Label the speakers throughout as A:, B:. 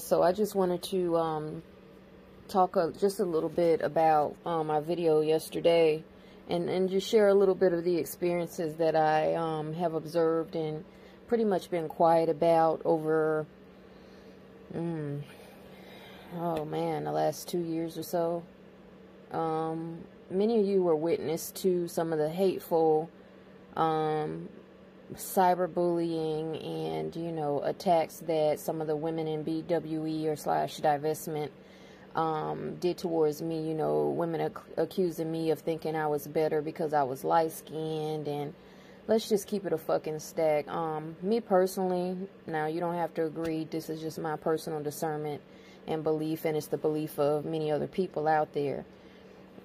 A: Hey y'all, so I just wanted to um, talk a, just a little bit about um, my video yesterday and, and just share a little bit of the experiences that I um, have observed and pretty much been quiet about over, mm, oh man, the last two years or so. Um, many of you were witness to some of the hateful um, cyberbullying and you know attacks that some of the women in BWE or slash divestment um, did towards me. You know, women ac- accusing me of thinking I was better because I was light skinned and let's just keep it a fucking stack. Um, me personally, now you don't have to agree. This is just my personal discernment and belief, and it's the belief of many other people out there.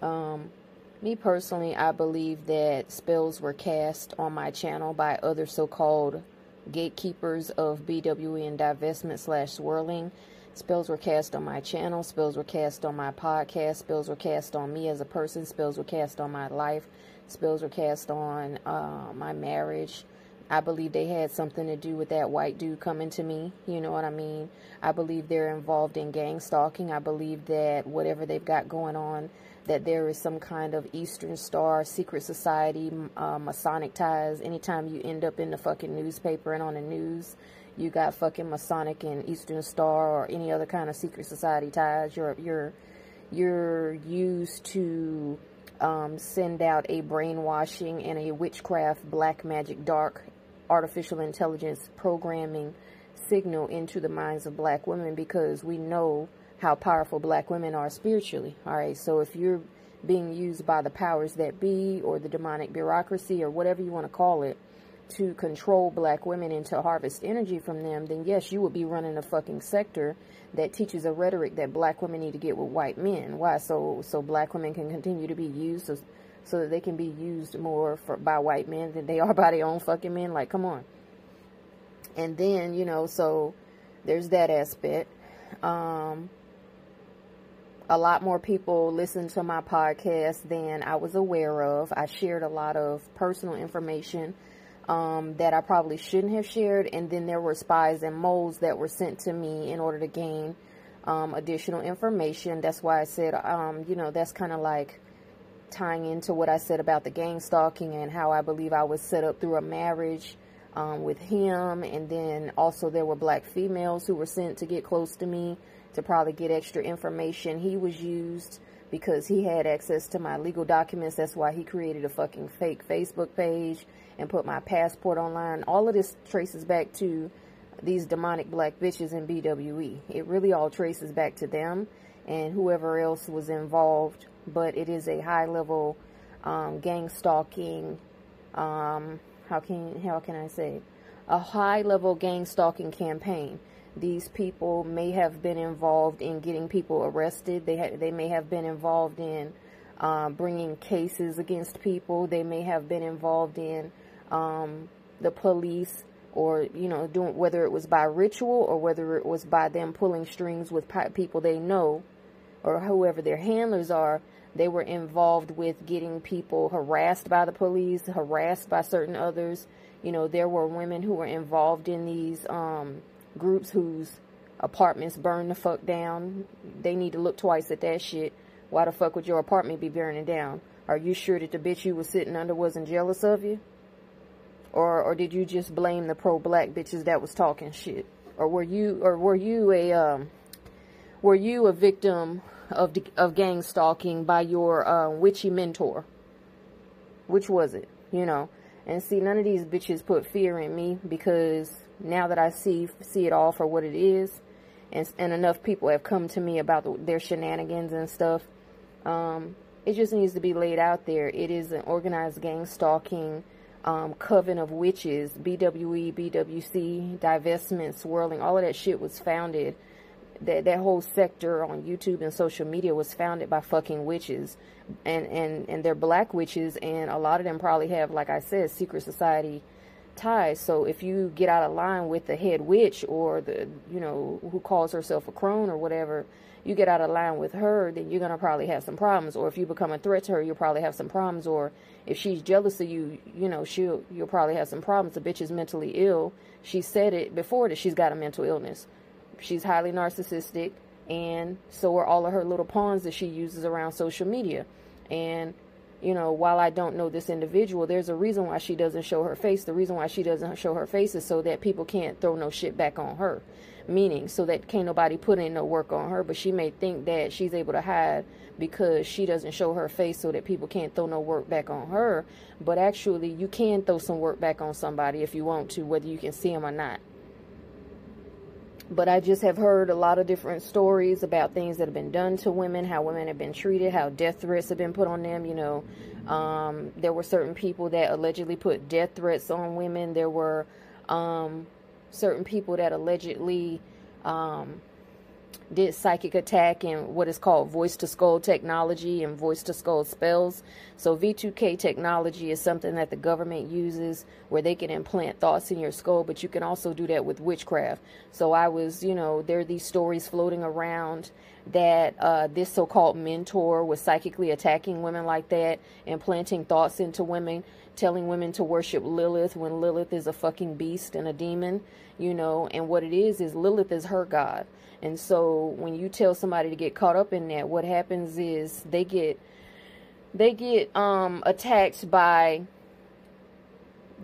A: Um, me personally, I believe that spells were cast on my channel by other so-called gatekeepers of BWE and divestment slash swirling. Spells were cast on my channel. Spells were cast on my podcast. Spells were cast on me as a person. Spells were cast on my life. Spells were cast on uh, my marriage. I believe they had something to do with that white dude coming to me. You know what I mean? I believe they're involved in gang stalking. I believe that whatever they've got going on, that there is some kind of Eastern Star, secret society, uh, Masonic ties. Anytime you end up in the fucking newspaper and on the news, you got fucking Masonic and Eastern Star or any other kind of secret society ties. You're you're you're used to um, send out a brainwashing and a witchcraft, black magic, dark artificial intelligence programming signal into the minds of black women because we know how powerful black women are spiritually. All right, so if you're being used by the powers that be or the demonic bureaucracy or whatever you want to call it to control black women and to harvest energy from them, then yes, you would be running a fucking sector that teaches a rhetoric that black women need to get with white men. Why? So so black women can continue to be used so, so that they can be used more for, by white men than they are by their own fucking men. Like, come on. And then, you know, so there's that aspect. Um, a lot more people listen to my podcast than I was aware of. I shared a lot of personal information um, that I probably shouldn't have shared, and then there were spies and moles that were sent to me in order to gain um, additional information. That's why I said, um, you know, that's kind of like tying into what I said about the gang stalking and how I believe I was set up through a marriage um, with him, and then also there were black females who were sent to get close to me to probably get extra information. He was used because he had access to my legal documents. That's why he created a fucking fake Facebook page and put my passport online. All of this traces back to these demonic black bitches in BWE. It really all traces back to them and whoever else was involved. But it is a high level um, gang stalking. Um, how can how can I say a high level gang stalking campaign? These people may have been involved in getting people arrested. They ha- they may have been involved in um, bringing cases against people. They may have been involved in um, the police or you know doing whether it was by ritual or whether it was by them pulling strings with people they know or whoever their handlers are they were involved with getting people harassed by the police harassed by certain others you know there were women who were involved in these um, groups whose apartments burn the fuck down. They need to look twice at that shit. Why the fuck would your apartment be burning down? Are you sure that the bitch you was sitting under wasn't jealous of you? Or or did you just blame the pro-black bitches that was talking shit? Or were you or were you a um were you a victim of of gang stalking by your uh, witchy mentor? Which was it? You know. And see, none of these bitches put fear in me because now that I see see it all for what it is, and, and enough people have come to me about the, their shenanigans and stuff, um, it just needs to be laid out there. It is an organized gang stalking um, coven of witches, BWE, BWC, divestment, swirling, all of that shit was founded that that whole sector on YouTube and social media was founded by fucking witches, and and and they're black witches, and a lot of them probably have, like I said, secret society ties. So if you get out of line with the head witch or the you know who calls herself a crone or whatever, you get out of line with her, then you're gonna probably have some problems. Or if you become a threat to her, you'll probably have some problems. Or if she's jealous of you, you know she'll you'll probably have some problems. The bitch is mentally ill. She said it before that she's got a mental illness she's highly narcissistic, and so are all of her little pawns that she uses around social media. And you know, while I don't know this individual, there's a reason why she doesn't show her face. The reason why she doesn't show her face is so that people can't throw no shit back on her. Meaning, so that can't nobody put in no work on her, but she may think that she's able to hide because she doesn't show her face so that people can't throw no work back on her. But actually, you can throw some work back on somebody if you want to, whether you can see them or not but I just have heard a lot of different stories about things that have been done to women, how women have been treated, how death threats have been put on them. You know, um, there were certain people that allegedly put death threats on women. There were um, certain people that allegedly um, did psychic attack and what is called voice to skull technology and voice to skull spells. So V2K technology is something that the government uses where they can implant thoughts in your skull, but you can also do that with witchcraft. So I was, you know, there are these stories floating around that uh, this so-called mentor was psychically attacking women like that, implanting thoughts into women, telling women to worship Lilith when Lilith is a fucking beast and a demon, you know, and what it is is Lilith is her god. And so when you tell somebody to get caught up in that, what happens is they get they get um, attacked by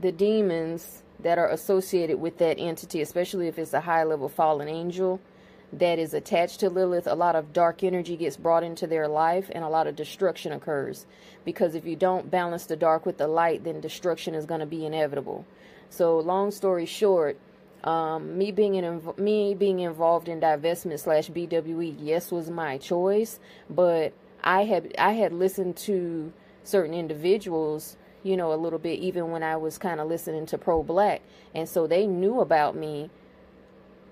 A: the demons that are associated with that entity, especially if it's a high level fallen angel that is attached to Lilith. A lot of dark energy gets brought into their life and a lot of destruction occurs. Because if you don't balance the dark with the light, then destruction is going to be inevitable. So, long story short, um, me being in, me being involved in divestment slash BWE, yes, was my choice, but I had I had listened to certain individuals, you know, a little bit even when I was kind of listening to pro black, and so they knew about me,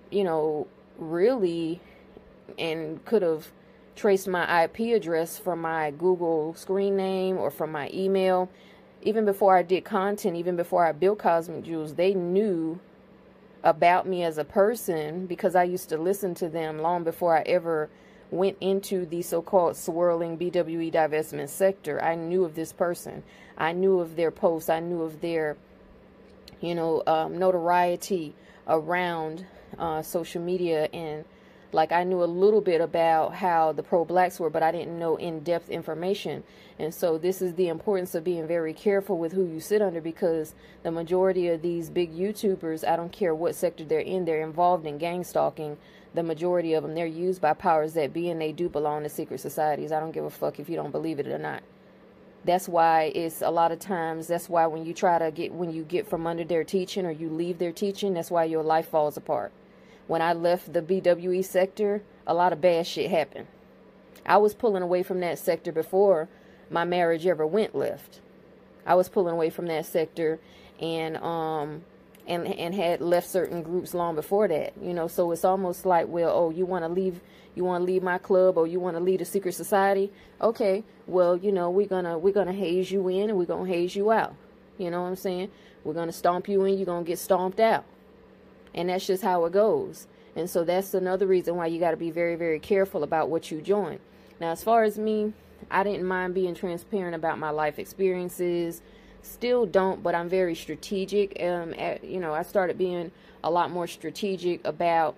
A: you know, really, and could have traced my IP address from my Google screen name or from my email. Even before I did content, even before I built Cosmic Jewels, they knew about me as a person because I used to listen to them long before I ever went into the so-called swirling BWE divestment sector. I knew of this person. I knew of their posts. I knew of their, you know, um, notoriety around uh, social media and like I knew a little bit about how the pro blacks were, but I didn't know in depth information. And so this is the importance of being very careful with who you sit under because the majority of these big YouTubers, I don't care what sector they're in, they're involved in gang stalking. The majority of them, they're used by powers that be and they do belong to secret societies. I don't give a fuck if you don't believe it or not. That's why it's a lot of times, that's why when you try to get, when you get from under their teaching or you leave their teaching, that's why your life falls apart when I left the BWE sector, a lot of bad shit happened. I was pulling away from that sector before my marriage ever went left. I was pulling away from that sector and um and and had left certain groups long before that. You know, so it's almost like, well, oh, you want to leave you want to leave my club or you want to leave a secret society? Okay. Well, you know, we're going to we're going to haze you in and we're going to haze you out. You know what I'm saying? We're going to stomp you in, you're going to get stomped out. And that's just how it goes. And so that's another reason why you got to be very, very careful about what you join. Now, as far as me, I didn't mind being transparent about my life experiences. Still don't, but I'm very strategic. Um, at, you know, I started being a lot more strategic about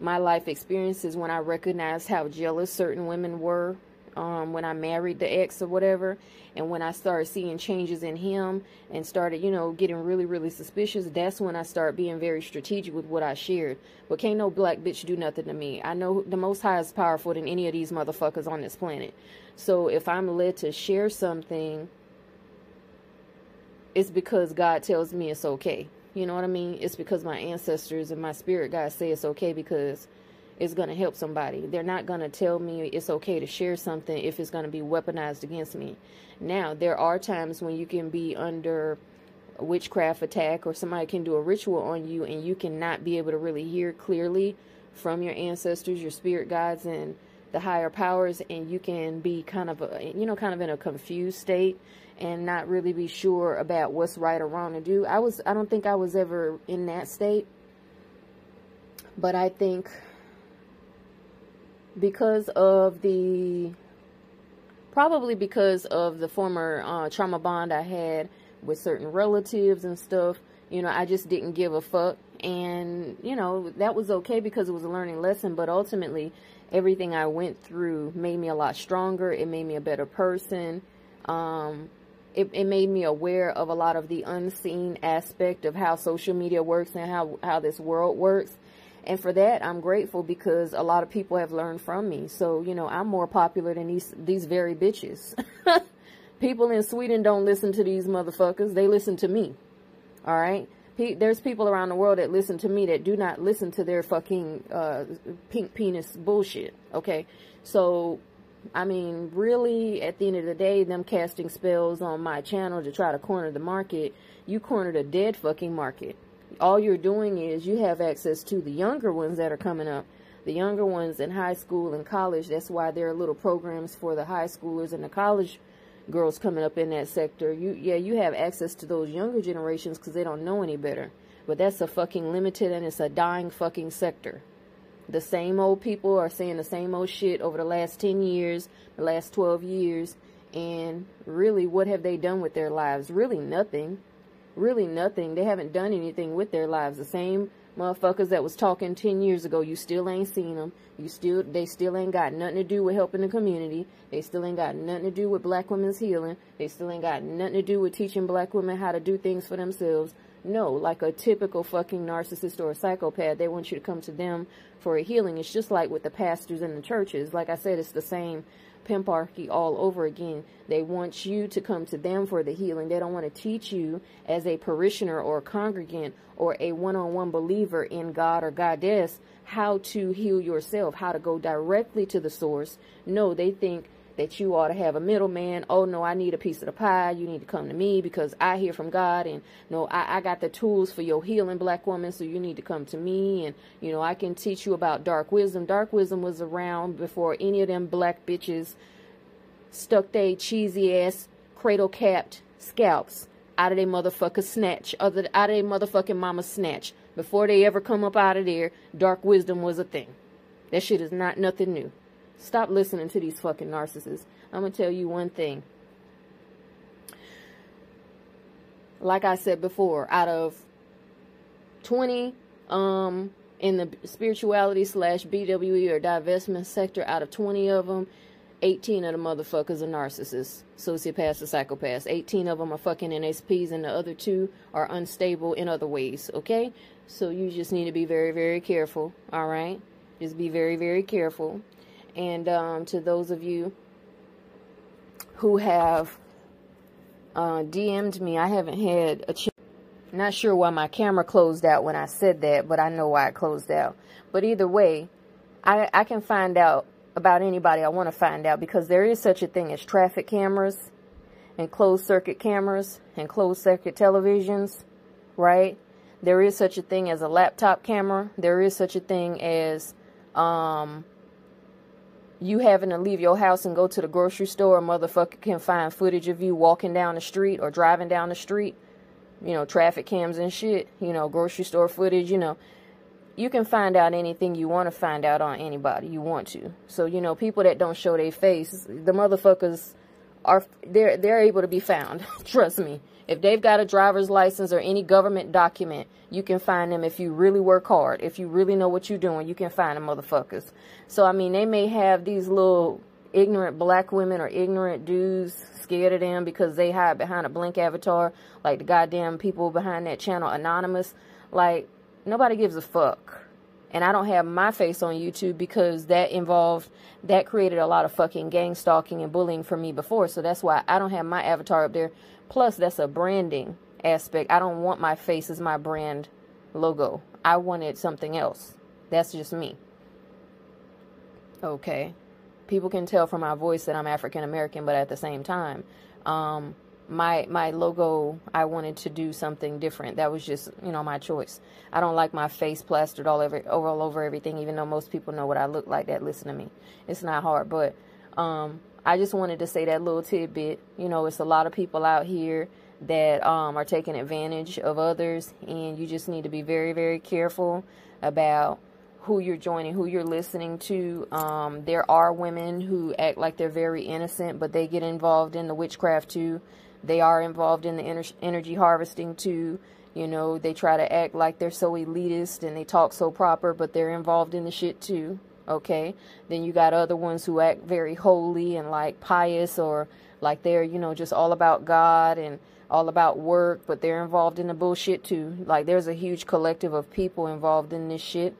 A: my life experiences when I recognized how jealous certain women were um, when I married the ex or whatever, and when I started seeing changes in him and started, you know, getting really, really suspicious, that's when I started being very strategic with what I shared. But can't no black bitch do nothing to me. I know the Most High is powerful than any of these motherfuckers on this planet. So if I'm led to share something, it's because God tells me it's okay. You know what I mean? It's because my ancestors and my spirit guides say it's okay because is going to help somebody. They're not going to tell me it's okay to share something if it's going to be weaponized against me. Now, there are times when you can be under witchcraft attack or somebody can do a ritual on you and you cannot be able to really hear clearly from your ancestors, your spirit guides, and the higher powers, and you can be kind of a, you know, kind of in a confused state and not really be sure about what's right or wrong to do. I was, I don't think I was ever in that state, but I think because of the probably because of the former uh, trauma bond I had with certain relatives and stuff. You know, I just didn't give a fuck. And, you know, that was okay because it was a learning lesson. But ultimately, everything I went through made me a lot stronger. It made me a better person. Um, it, it made me aware of a lot of the unseen aspect of how social media works and how, how this world works. And for that, I'm grateful because a lot of people have learned from me. So, you know, I'm more popular than these, these very bitches. people in Sweden don't listen to these motherfuckers. They listen to me. All right. There's people around the world that listen to me that do not listen to their fucking uh, pink penis bullshit. Okay. So, I mean, really, at the end of the day, them casting spells on my channel to try to corner the market, you cornered a dead fucking market. All you're doing is you have access to the younger ones that are coming up. The younger ones in high school and college. That's why there are little programs for the high schoolers and the college girls coming up in that sector. You yeah, you have access to those younger generations because they don't know any better. But that's a fucking limited and it's a dying fucking sector. The same old people are saying the same old shit over the last 10 years, the last 12 years, and really what have they done with their lives? Really nothing. Really nothing. They haven't done anything with their lives. The same motherfuckers that was talking 10 years ago, you still ain't seen them. You still, they still ain't got nothing to do with helping the community. They still ain't got nothing to do with black women's healing. They still ain't got nothing to do with teaching black women how to do things for themselves. No, like a typical fucking narcissist or a psychopath, they want you to come to them for a healing. It's just like with the pastors in the churches. Like I said, it's the same pimparchy all over again. They want you to come to them for the healing. They don't want to teach you as a parishioner or a congregant or a one-on-one believer in God or goddess how to heal yourself, how to go directly to the source. No, they think that you ought to have a middleman. Oh no, I need a piece of the pie. You need to come to me because I hear from God and no, I, I got the tools for your healing black woman. So you need to come to me. And you know, I can teach you about dark wisdom. Dark wisdom was around before any of them black bitches stuck they cheesy ass cradle capped scalps out of their motherfucker snatch, other out of their motherfucking mama snatch. Before they ever come up out of there, dark wisdom was a thing. That shit is not nothing new. Stop listening to these fucking narcissists. I'm going to tell you one thing. Like I said before, out of 20 um, in the spirituality slash BWE or divestment sector, out of 20 of them, 18 of the motherfuckers are narcissists, sociopaths, or psychopaths. 18 of them are fucking NSPs, and the other two are unstable in other ways, okay? So you just need to be very, very careful, all right? Just be very, very careful. And um, to those of you who have uh, DM'd me, I haven't had a chance. Not sure why my camera closed out when I said that, but I know why it closed out. But either way, I, I can find out about anybody I want to find out because there is such a thing as traffic cameras and closed circuit cameras and closed circuit televisions, right? There is such a thing as a laptop camera. There is such a thing as um, you having to leave your house and go to the grocery store, a motherfucker can find footage of you walking down the street or driving down the street. You know, traffic cams and shit. You know, grocery store footage. You know, you can find out anything you want to find out on anybody you want to. So you know, people that don't show their face, the motherfuckers are they're they're able to be found. Trust me. If they've got a driver's license or any government document, you can find them if you really work hard. If you really know what you're doing, you can find them motherfuckers. So, I mean, they may have these little ignorant black women or ignorant dudes scared of them because they hide behind a blink avatar, like the goddamn people behind that channel, Anonymous. Like, nobody gives a fuck. And I don't have my face on YouTube because that involved, that created a lot of fucking gang stalking and bullying for me before. So that's why I don't have my avatar up there Plus, that's a branding aspect. I don't want my face as my brand logo. I wanted something else. That's just me. Okay. People can tell from my voice that I'm African American, but at the same time, um, my my logo, I wanted to do something different. That was just, you know, my choice. I don't like my face plastered all over all over everything, even though most people know what I look like that listen to me. It's not hard, but um, I just wanted to say that little tidbit. You know, it's a lot of people out here that um, are taking advantage of others, and you just need to be very, very careful about who you're joining, who you're listening to. Um, there are women who act like they're very innocent, but they get involved in the witchcraft too. They are involved in the ener- energy harvesting too. You know, they try to act like they're so elitist and they talk so proper, but they're involved in the shit too. Okay. Then you got other ones who act very holy and like pious or like they're, you know, just all about God and all about work, but they're involved in the bullshit too. Like there's a huge collective of people involved in this shit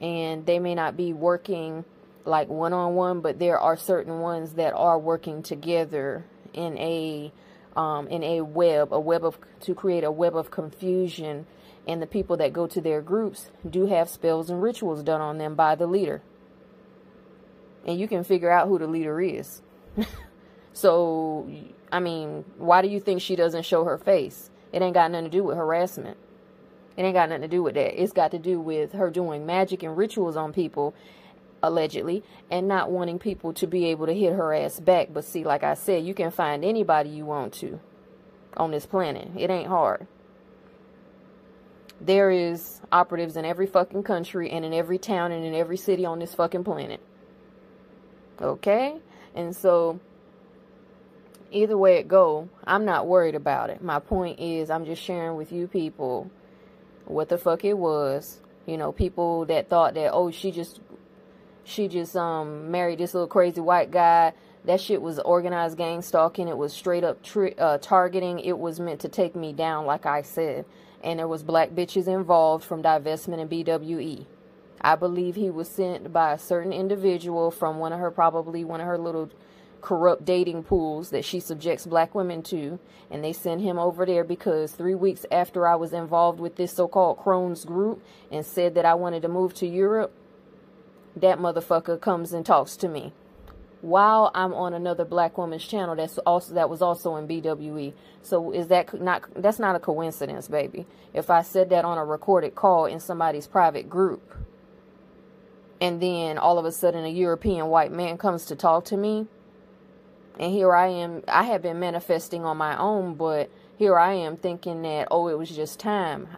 A: and they may not be working like one on one, but there are certain ones that are working together in a um, in a web, a web of to create a web of confusion. And the people that go to their groups do have spells and rituals done on them by the leader. And you can figure out who the leader is. so, I mean, why do you think she doesn't show her face? It ain't got nothing to do with harassment. It ain't got nothing to do with that. It's got to do with her doing magic and rituals on people allegedly, and not wanting people to be able to hit her ass back. But see, like I said, you can find anybody you want to on this planet. It ain't hard. There is operatives in every fucking country and in every town and in every city on this fucking planet. Okay? And so either way it go, I'm not worried about it. My point is I'm just sharing with you people what the fuck it was. You know, people that thought that oh she just she just um married this little crazy white guy. That shit was organized gang stalking. It was straight up tri- uh, targeting. It was meant to take me down, like I said. And there was black bitches involved from divestment and BWE. I believe he was sent by a certain individual from one of her, probably one of her little corrupt dating pools that she subjects black women to. And they sent him over there because three weeks after I was involved with this so called crone's group and said that I wanted to move to Europe, that motherfucker comes and talks to me while I'm on another black woman's channel that's also that was also in BWE. So is that not that's not a coincidence, baby. If I said that on a recorded call in somebody's private group and then all of a sudden a European white man comes to talk to me and here I am I have been manifesting on my own, but here I am thinking that oh it was just time.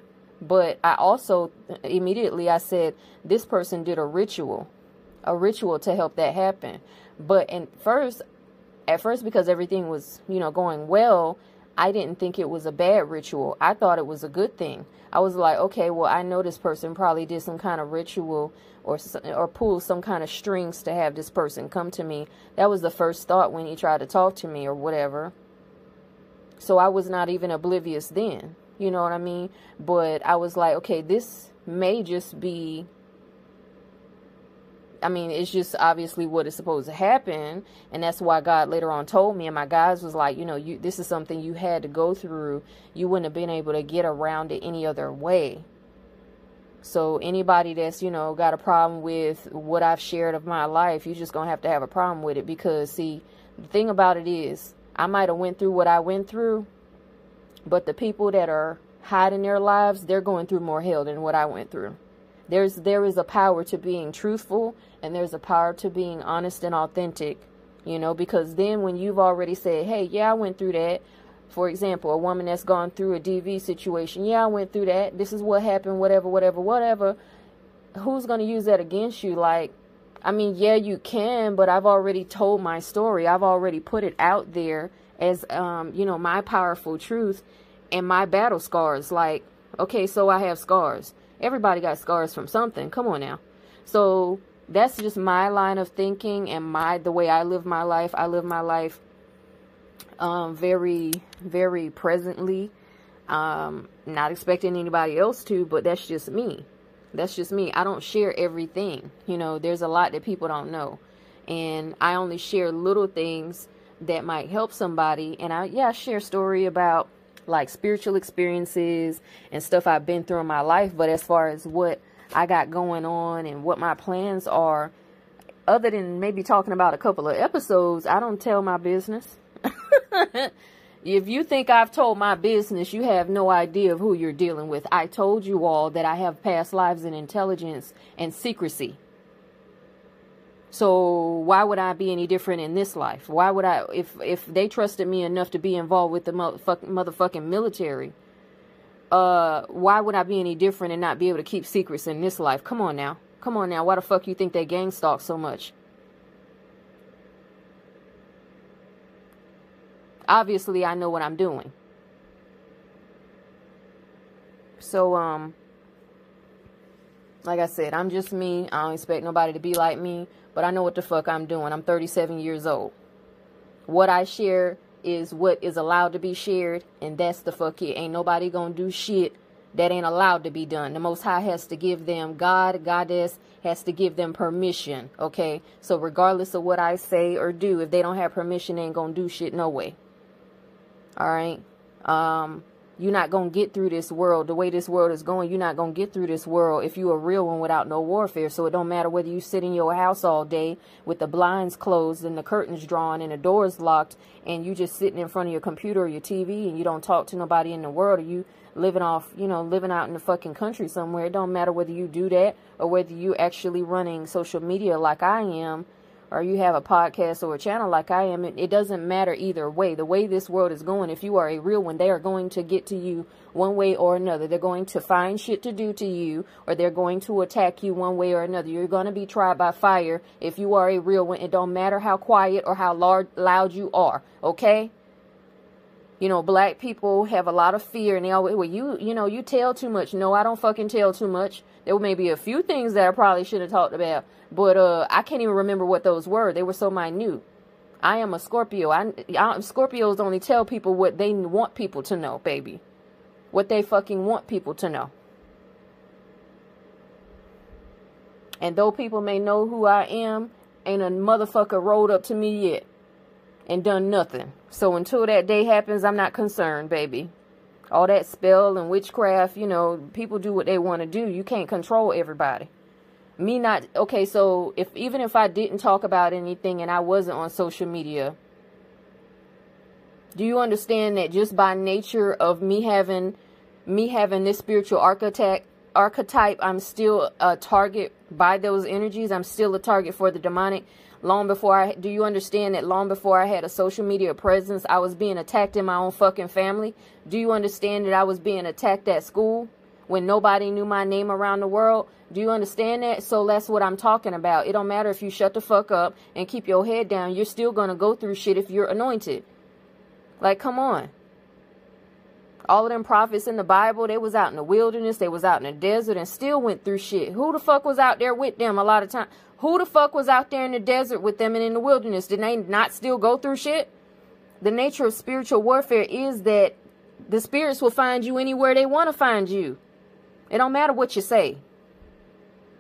A: But I also immediately I said this person did a ritual, a ritual to help that happen. But at first, at first because everything was you know going well, I didn't think it was a bad ritual. I thought it was a good thing. I was like, okay, well, I know this person probably did some kind of ritual or or pull some kind of strings to have this person come to me. That was the first thought when he tried to talk to me or whatever. So I was not even oblivious then. You know what I mean? But I was like, okay, this may just be I mean, it's just obviously what is supposed to happen, and that's why God later on told me, and my guys was like, you know, you this is something you had to go through. You wouldn't have been able to get around it any other way. So anybody that's you know got a problem with what I've shared of my life, you're just gonna have to have a problem with it because see, the thing about it is, I might have went through what I went through, but the people that are hiding their lives, they're going through more hell than what I went through. There's there is a power to being truthful and there's a power to being honest and authentic, you know, because then when you've already said, "Hey, yeah, I went through that." For example, a woman that's gone through a DV situation, "Yeah, I went through that. This is what happened, whatever, whatever, whatever." Who's going to use that against you like I mean, yeah, you can, but I've already told my story. I've already put it out there as um, you know, my powerful truth and my battle scars. Like, okay, so I have scars. Everybody got scars from something. Come on now. So that's just my line of thinking and my the way I live my life. I live my life um, very, very presently. Um, not expecting anybody else to, but that's just me. That's just me. I don't share everything. You know, there's a lot that people don't know. And I only share little things that might help somebody. And I, yeah, I share a story about like spiritual experiences and stuff I've been through in my life. But as far as what I got going on and what my plans are, other than maybe talking about a couple of episodes, I don't tell my business. If you think I've told my business, you have no idea of who you're dealing with. I told you all that I have past lives in intelligence and secrecy. So why would I be any different in this life? Why would I, if if they trusted me enough to be involved with the motherfucking military, uh, why would I be any different and not be able to keep secrets in this life? Come on now, come on now. Why the fuck you think they gang stalk so much? Obviously, I know what I'm doing. So, um, like I said, I'm just me. I don't expect nobody to be like me, but I know what the fuck I'm doing. I'm 37 years old. What I share is what is allowed to be shared, and that's the fuck it. Ain't nobody gonna do shit that ain't allowed to be done. The Most High has to give them, God, Goddess has to give them permission, okay? So regardless of what I say or do, if they don't have permission, they ain't gonna do shit no way. All right? Um, you're not going to get through this world. The way this world is going you're not going to get through this world if you're a real one without no warfare. So it don't matter whether you sit in your house all day with the blinds closed and the curtains drawn and the doors locked and you just sitting in front of your computer or your tv and you don't talk to nobody in the world or you living off you know living out in the fucking country somewhere. It don't matter whether you do that or whether you actually running social media like i am or you have a podcast or a channel like I am, it, doesn't matter either way. The way this world is going, if you are a real one, they are going to get to you one way or another. They're going to find shit to do to you, or they're going to attack you one way or another. You're going to be tried by fire if you are a real one. It don't matter how quiet or how loud, loud you are, okay? You know, black people have a lot of fear and they always, well, you, you know, you tell too much. No, I don't fucking tell too much. There may be a few things that I probably should have talked about, but uh, I can't even remember what those were. They were so minute. I am a Scorpio. I, I Scorpios only tell people what they want people to know, baby. What they fucking want people to know. And though people may know who I am, ain't a motherfucker rolled up to me yet and done nothing. So until that day happens, I'm not concerned, baby. All that spell and witchcraft, you know, people do what they want to do. You can't control everybody. Me not okay, so if even if I didn't talk about anything and I wasn't on social media, do you understand that just by nature of me having me having this spiritual architect archetype, I'm still a target by those energies. I'm still a target for the demonic long before I do you understand that long before I had a social media presence, I was being attacked in my own fucking family? Do you understand that I was being attacked at school when nobody knew my name around the world? Do you understand that? So that's what I'm talking about. It don't matter if you shut the fuck up and keep your head down. You're still going to go through shit if you're anointed. Like, come on. All of them prophets in the Bible, they was out in the wilderness, they was out in the desert and still went through shit. Who the fuck was out there with them a lot of time? Who the fuck was out there in the desert with them and in the wilderness? Did they not still go through shit? The nature of spiritual warfare is that the spirits will find you anywhere they want to find you. It don't matter what you say.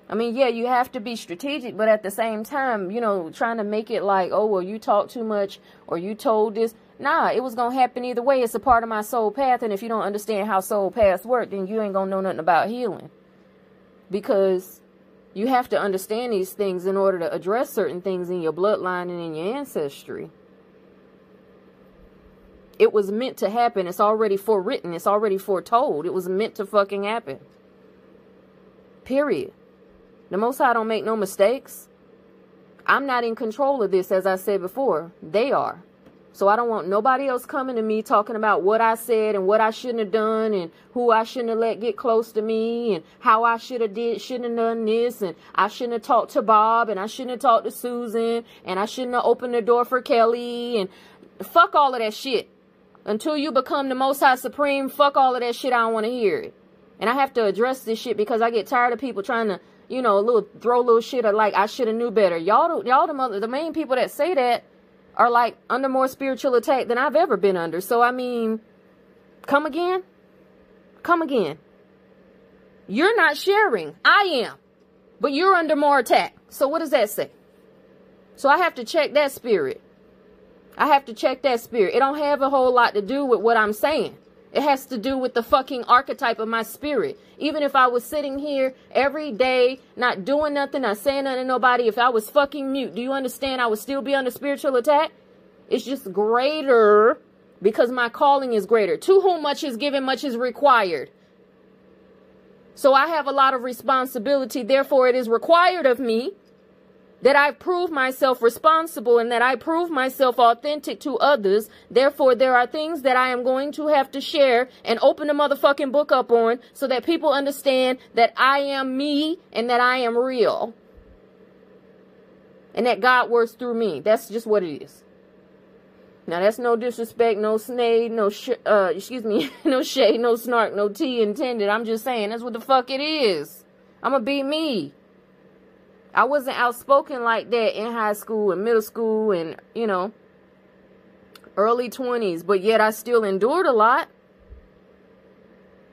A: I mean, yeah, you have to be strategic, but at the same time, you know, trying to make it like, oh, well, you talk too much or you told this. Nah, it was to happen either way. It's a part of my soul path. And if you don't understand how soul paths work, then you ain't to know nothing about healing. Because you have to understand these things in order to address certain things in your bloodline and in your ancestry. It was meant to happen. It's already forewritten. It's already foretold. It was meant to fucking happen. Period. The Most High don't make no mistakes. I'm not in control of this, as I said before. They are. So I don't want nobody else coming to me talking about what I said and what I shouldn't have done and who I shouldn't have let get close to me and how I should have did shouldn't have done this and I shouldn't have talked to Bob and I shouldn't have talked to Susan and I shouldn't have opened the door for Kelly and fuck all of that shit. Until you become the most high supreme, fuck all of that shit. I don't want to hear it. And I have to address this shit because I get tired of people trying to, you know, little throw little shit or like I should have knew better. Y'all, y'all the mother, the main people that say that are like under more spiritual attack than I've ever been under. So, I mean, come again? Come again. You're not sharing. I am. But you're under more attack. So, what does that say? So, I have to check that spirit. I have to check that spirit. It don't have a whole lot to do with what I'm saying. It has to do with the fucking archetype of my spirit. Even if I was sitting here every day, not doing nothing, not saying nothing to nobody, if I was fucking mute, do you understand I would still be under spiritual attack? It's just greater because my calling is greater. To whom much is given, much is required. So I have a lot of responsibility. Therefore, it is required of me that I prove myself responsible and that I prove myself authentic to others. Therefore, there are things that I am going to have to share and open the motherfucking book up on so that people understand that I am me and that I am real. And that God works through me. That's just what it is. Now that's no disrespect, no snade, no sh- uh, excuse me, no shade, no snark, no tea intended. I'm just saying that's what the fuck it is. I'ma be me. I wasn't outspoken like that in high school and middle school and you know early 20s, but yet I still endured a lot.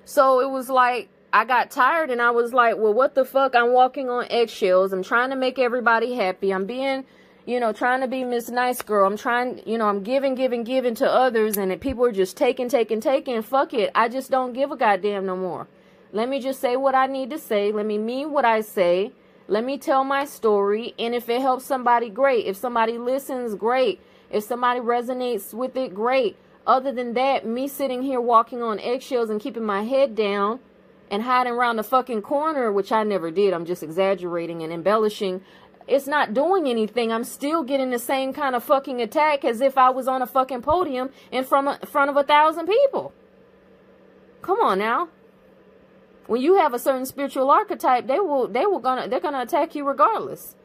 A: So it was like I got tired and I was like, well, what the fuck? I'm walking on eggshells. I'm trying to make everybody happy. I'm being you know, trying to be Miss Nice Girl. I'm trying, you know, I'm giving, giving, giving to others, and people are just taking, taking, taking. Fuck it. I just don't give a goddamn no more. Let me just say what I need to say. Let me mean what I say. Let me tell my story. And if it helps somebody, great. If somebody listens, great. If somebody resonates with it, great. Other than that, me sitting here walking on eggshells and keeping my head down and hiding around the fucking corner, which I never did. I'm just exaggerating and embellishing it's not doing anything. I'm still getting the same kind of fucking attack as if I was on a fucking podium in front of, front of a thousand people. Come on now. When you have a certain spiritual archetype, they will they will gonna they're gonna attack you regardless.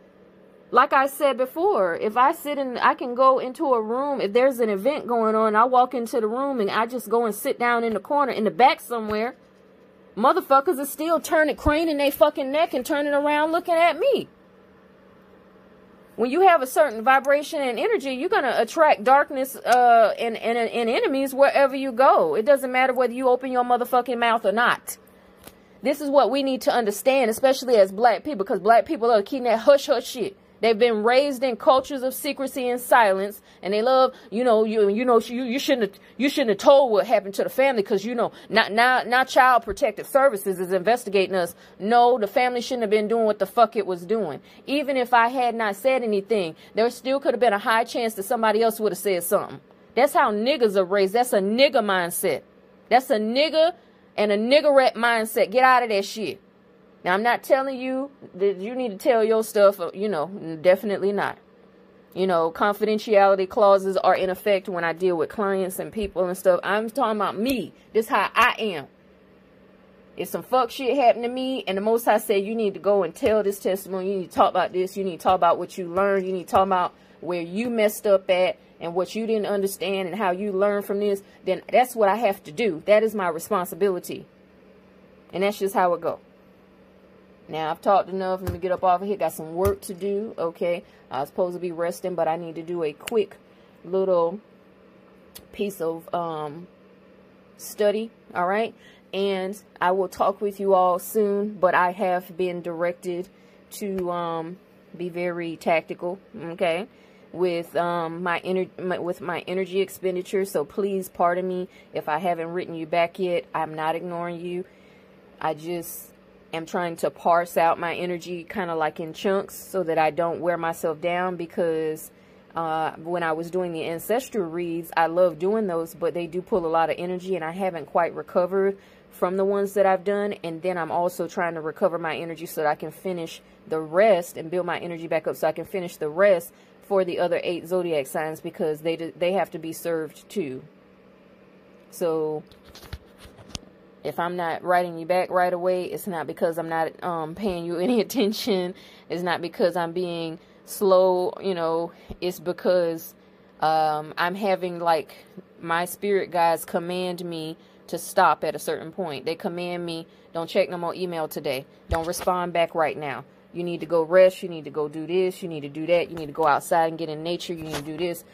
A: Like I said before, if I sit in I can go into a room, if there's an event going on, I walk into the room and I just go and sit down in the corner in the back somewhere. Motherfuckers are still turning craning their fucking neck and turning around looking at me when you have a certain vibration and energy, you're going to attract darkness uh, and, and, and enemies wherever you go. It doesn't matter whether you open your motherfucking mouth or not. This is what we need to understand, especially as black people, because black people are keeping that hush hush shit. They've been raised in cultures of secrecy and silence, and they love, you know, you you know, you, you shouldn't have, you shouldn't have told what happened to the family because you know, not now now Child Protective Services is investigating us. No, the family shouldn't have been doing what the fuck it was doing. Even if I had not said anything, there still could have been a high chance that somebody else would have said something. That's how niggas are raised. That's a nigga mindset. That's a nigga and a niggerette mindset. Get out of that shit. Now, I'm not telling you that you need to tell your stuff, uh, you know, definitely not. You know, confidentiality clauses are in effect when I deal with clients and people and stuff. I'm talking about me. This how I am. If some fuck shit happened to me, and the Most High said you need to go and tell this testimony, you need to talk about this, you need to talk about what you learned, you need to talk about where you messed up at and what you didn't understand and how you learned from this, then that's what I have to do. That is my responsibility. And that's just how it go. Now, I've talked enough. Let me get up off of here. Got some work to do, okay? I was supposed to be resting, but I need to do a quick little piece of um, study, all right? And I will talk with you all soon, but I have been directed to um, be very tactical, okay? With um, my, my, with my energy expenditure. So please pardon me if I haven't written you back yet. I'm not ignoring you. I just am trying to parse out my energy kind of like in chunks so that I don't wear myself down because uh, when I was doing the ancestral reads, I love doing those, but they do pull a lot of energy and I haven't quite recovered from the ones that I've done. And then I'm also trying to recover my energy so that I can finish the rest and build my energy back up so I can finish the rest for the other eight zodiac signs because they they have to be served too. So if I'm not writing you back right away, it's not because I'm not um, paying you any attention. It's not because I'm being slow, you know. It's because um, I'm having like my spirit guides command me to stop at a certain point. They command me, don't check no more email today. Don't respond back right now. You need to go rest. You need to go do this. You need to do that. You need to go outside and get in nature. You need to do this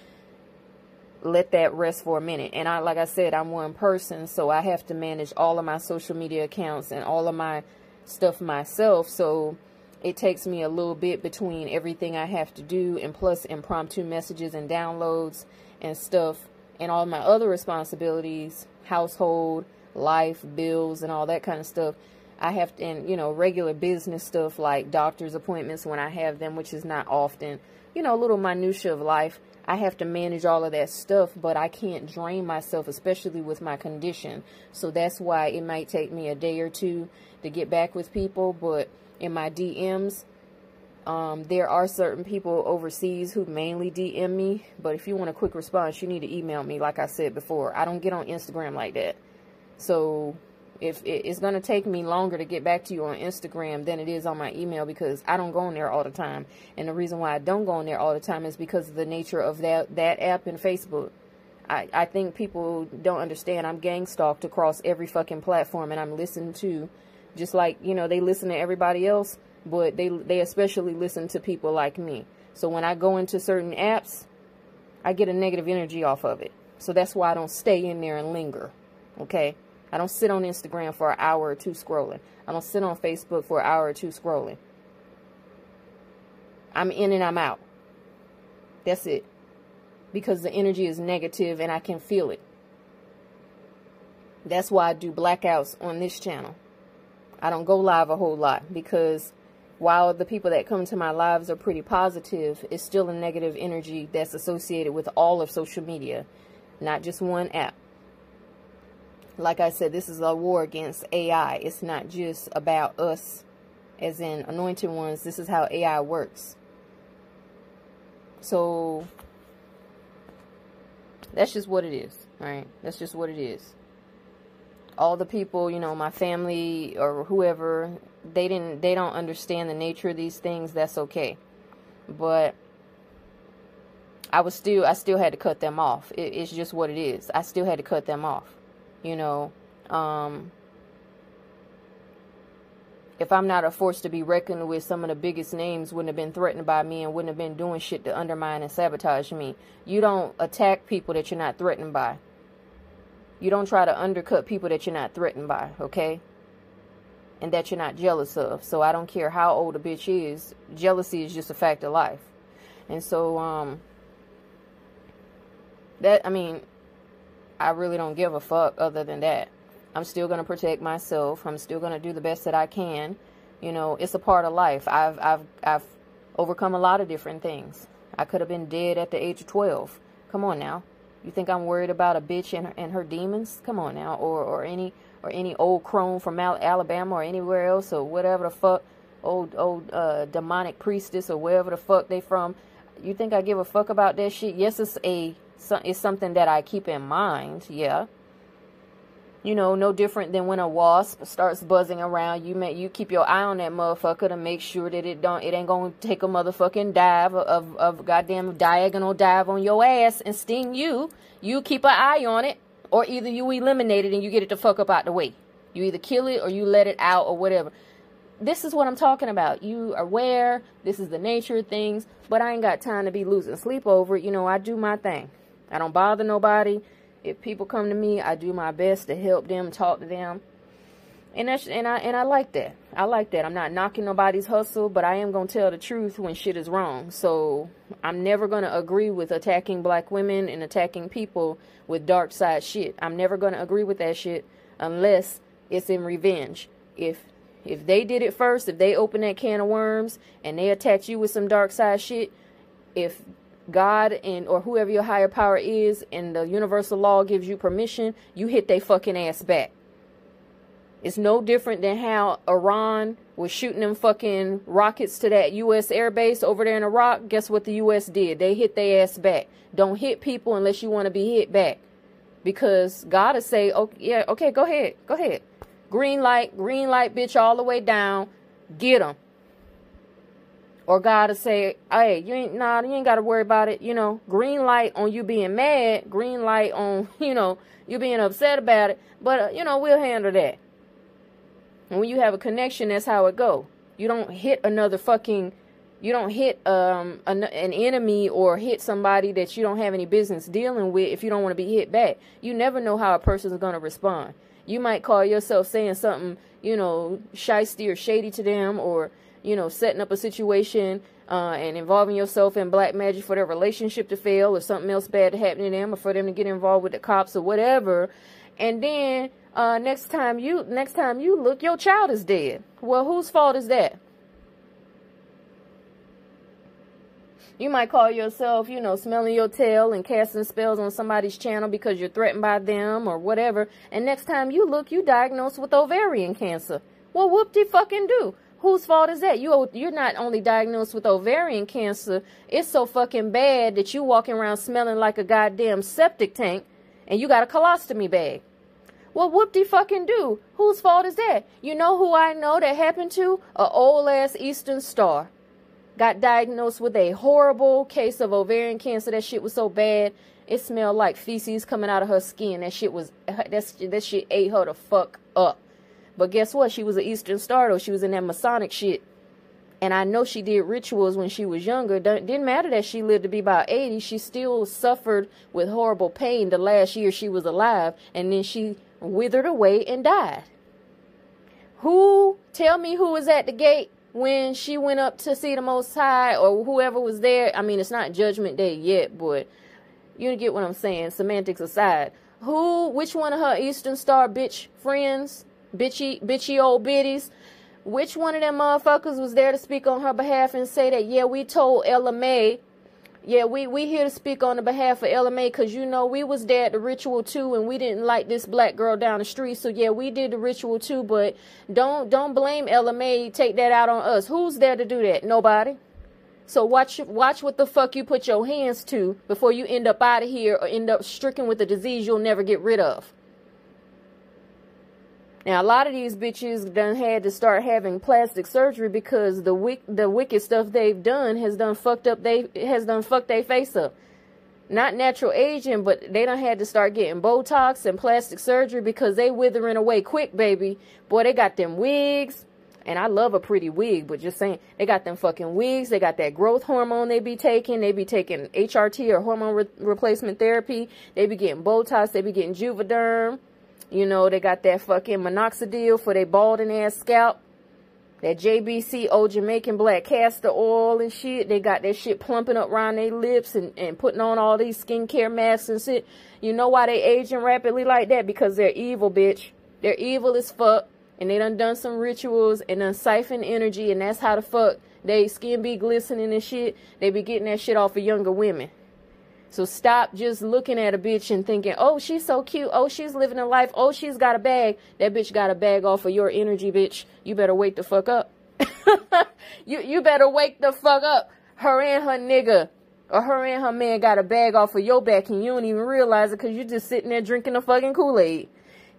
A: let that rest for a minute. And I, like I said, I'm one person, so I have to manage all of my social media accounts and all of my stuff myself. So it takes me a little bit between everything I have to do and plus impromptu messages and downloads and stuff and all my other responsibilities, household, life, bills, and all that kind of stuff. I have to, and you know, regular business stuff like doctor's appointments when I have them, which is not often, you know, a little minutia of life. I have to manage all of that stuff, but I can't drain myself, especially with my condition. So that's why it might take me a day or two to get back with people. But in my DMs, um, there are certain people overseas who mainly DM me. But if you want a quick response, you need to email me, like I said before. I don't get on Instagram like that. So if it's going to take me longer to get back to you on Instagram than it is on my email because I don't go on there all the time. And the reason why I don't go on there all the time is because of the nature of that that app and Facebook. I, I think people don't understand I'm gang stalked across every fucking platform and I'm listened to just like, you know, they listen to everybody else, but they they especially listen to people like me. So when I go into certain apps, I get a negative energy off of it. So that's why I don't stay in there and linger. Okay? I don't sit on Instagram for an hour or two scrolling. I don't sit on Facebook for an hour or two scrolling. I'm in and I'm out. That's it. Because the energy is negative and I can feel it. That's why I do blackouts on this channel. I don't go live a whole lot because while the people that come to my lives are pretty positive, it's still a negative energy that's associated with all of social media, not just one app. Like I said, this is a war against AI. It's not just about us as in anointed ones. This is how AI works. So that's just what it is, right? That's just what it is. All the people, you know, my family or whoever, they didn't they don't understand the nature of these things. That's okay. But I was still I still had to cut them off. It, it's just what it is. I still had to cut them off. You know, um if I'm not a force to be reckoned with, some of the biggest names wouldn't have been threatened by me and wouldn't have been doing shit to undermine and sabotage me. You don't attack people that you're not threatened by. You don't try to undercut people that you're not threatened by, okay? And that you're not jealous of. So I don't care how old a bitch is. Jealousy is just a fact of life. And so, um, that, I mean, I really don't give a fuck other than that. I'm still going to protect myself. I'm still going to do the best that I can. You know, it's a part of life. I've I've I've overcome a lot of different things. I could have been dead at the age of 12. Come on now. You think I'm worried about a bitch and her, and her demons? Come on now. Or or any or any old crone from Alabama or anywhere else or whatever the fuck old old uh, demonic priestess or wherever the fuck they from. You think I give a fuck about that shit? Yes, it's a it's something that I keep in mind. Yeah you know, no different than when a wasp starts buzzing around. You may you keep your eye on that motherfucker to make sure that it don't it ain't gonna take a motherfucking dive of of goddamn diagonal dive on your ass and sting you. You keep an eye on it, or either you eliminate it and you get it to fuck up out the way. You either kill it or you let it out or whatever. This is what I'm talking about. You are aware. This is the nature of things. But I ain't got time to be losing sleep over it. You know, I do my thing. I don't bother nobody if people come to me, I do my best to help them, talk to them. And that's and I and I like that. I like that. I'm not knocking nobody's hustle, but I am gonna tell the truth when shit is wrong. So I'm never gonna agree with attacking black women and attacking people with dark side shit. I'm never gonna agree with that shit unless it's in revenge. If if they did it first, if they open that can of worms and they attack you with some dark side shit, if God and or whoever your higher power is and the universal law gives you permission, you hit they fucking ass back. It's no different than how Iran was shooting them fucking rockets to that U.S. air base over there in Iraq. Guess what the U.S. did? They hit their ass back. Don't hit people unless you want to be hit back. Because God will say, oh, yeah, okay, go ahead. Go ahead. Green light, green light, bitch, all the way down. Get them. Or God to say, hey, you ain't nah, you ain't gotta worry about it, you know, green light on you being mad, green light on, you know, you being upset about it, but uh, you know, we'll handle that. And when you have a connection, that's how it go. You don't hit another fucking you don't hit um an, an, enemy or hit somebody that you don't have any business dealing with if you don't want to be hit back. You never know how a person's to respond. You might call yourself saying something, you know, shisty or shady to them or you know, setting up a situation uh, and involving yourself in black magic for their relationship to fail or something else bad to happen to them or for them to get involved with the cops or whatever. And then uh, next time you next time you look, your child is dead. Well, whose fault is that? You might call yourself, you know, smelling your tail and casting spells on somebody's channel because you're threatened by them or whatever. And next time you look, you diagnosed with ovarian cancer. Well, whoop de fucking do. Whose fault is that? You you're not only diagnosed with ovarian cancer, it's so fucking bad that you walking around smelling like a goddamn septic tank and you got a colostomy bag. Well, whoop de fucking do. Whose fault is that? You know who I know that happened to? A old ass Eastern Star. got diagnosed with a horrible case of ovarian cancer. That shit was so bad. It smelled like feces coming out of her skin. That shit was that that shit ate her the fuck up. But guess what? She was an Eastern Star though. She was in that Masonic shit. And I know she did rituals when she was younger. Didn't matter that she lived to be about 80. She still suffered with horrible pain the last year she was alive. And then she withered away and died. Who, tell me who was at the gate when she went up to see the Most High or whoever was there. I mean, it's not Judgment Day yet, but you get what I'm saying. Semantics aside. Who, which one of her Eastern Star bitch friends, bitchy, bitchy old biddies, which one of them motherfuckers was there to speak on her behalf and say that, yeah, we told Ella Mai yeah, we we here to speak on the behalf of Ella Mai because you know we was there at the ritual too, and we didn't like this black girl down the street. So yeah, we did the ritual too, but don't don't blame Ella Mai. Take that out on us. Who's there to do that? Nobody. So watch watch what the fuck you put your hands to before you end up out of here or end up stricken with a disease you'll never get rid of. Now, a lot of these bitches done had to start having plastic surgery because the wick, the wicked stuff they've done has done fucked up they has done fucked their face up. Not natural aging, but they done had to start getting Botox and plastic surgery because they withering away quick, baby. Boy, they got them wigs. And I love a pretty wig, but just saying, they got them fucking wigs. They got that growth hormone they be taking. They be taking HRT or hormone re replacement therapy. They be getting Botox. They be getting Juvederm. You know, they got that fucking minoxidil for their balding ass scalp. That JBC old Jamaican black castor oil and shit. They got that shit plumping up around their lips and, and putting on all these skincare masks and shit. You know why they aging rapidly like that? Because they're evil, bitch. They're evil as fuck. And they done done some rituals and done siphon energy. And that's how the fuck they skin be glistening and shit. They be getting that shit off of younger women. So stop just looking at a bitch and thinking, oh, she's so cute. Oh, she's living a life. Oh, she's got a bag. That bitch got a bag off of your energy, bitch. You better wake the fuck up. you you better wake the fuck up. Her and her nigga or her and her man got a bag off of your back and you don't even realize it because you're just sitting there drinking the fucking Kool-Aid.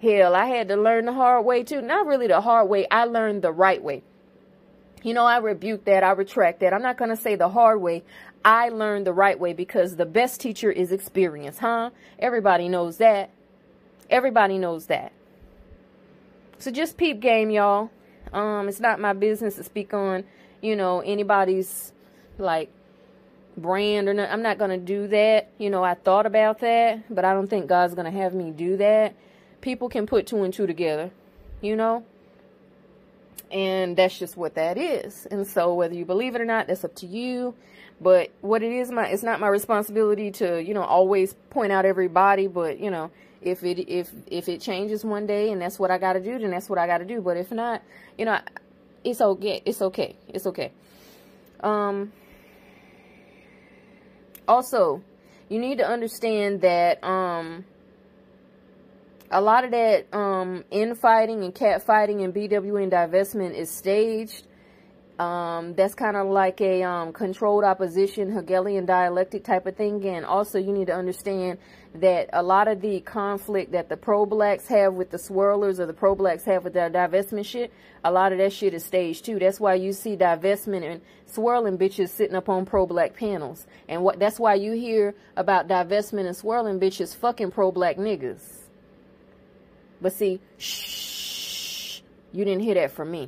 A: Hell, I had to learn the hard way too. Not really the hard way. I learned the right way. You know, I rebuke that. I retract that. I'm not going to say the hard way. I learned the right way because the best teacher is experience, huh? Everybody knows that. Everybody knows that. So just peep game, y'all. Um, it's not my business to speak on, you know, anybody's like brand or not. I'm not gonna do that. You know, I thought about that, but I don't think God's gonna have me do that. People can put two and two together, you know. And that's just what that is. And so whether you believe it or not, that's up to you. But what it is, my it's not my responsibility to you know always point out everybody. But you know if it if if it changes one day and that's what I got to do, then that's what I got to do. But if not, you know, it's okay. It's okay. It's okay. Um. Also, you need to understand that um a lot of that um infighting and catfighting and BW and divestment is staged um, that's kind of like a um, controlled opposition, Hegelian dialectic type of thing. And also, you need to understand that a lot of the conflict that the pro-blacks have with the swirlers or the pro-blacks have with their divestment shit, a lot of that shit is staged too. That's why you see divestment and swirling bitches sitting up on pro-black panels. And what that's why you hear about divestment and swirling bitches fucking pro-black niggas. But see, shh, you didn't hear that from me.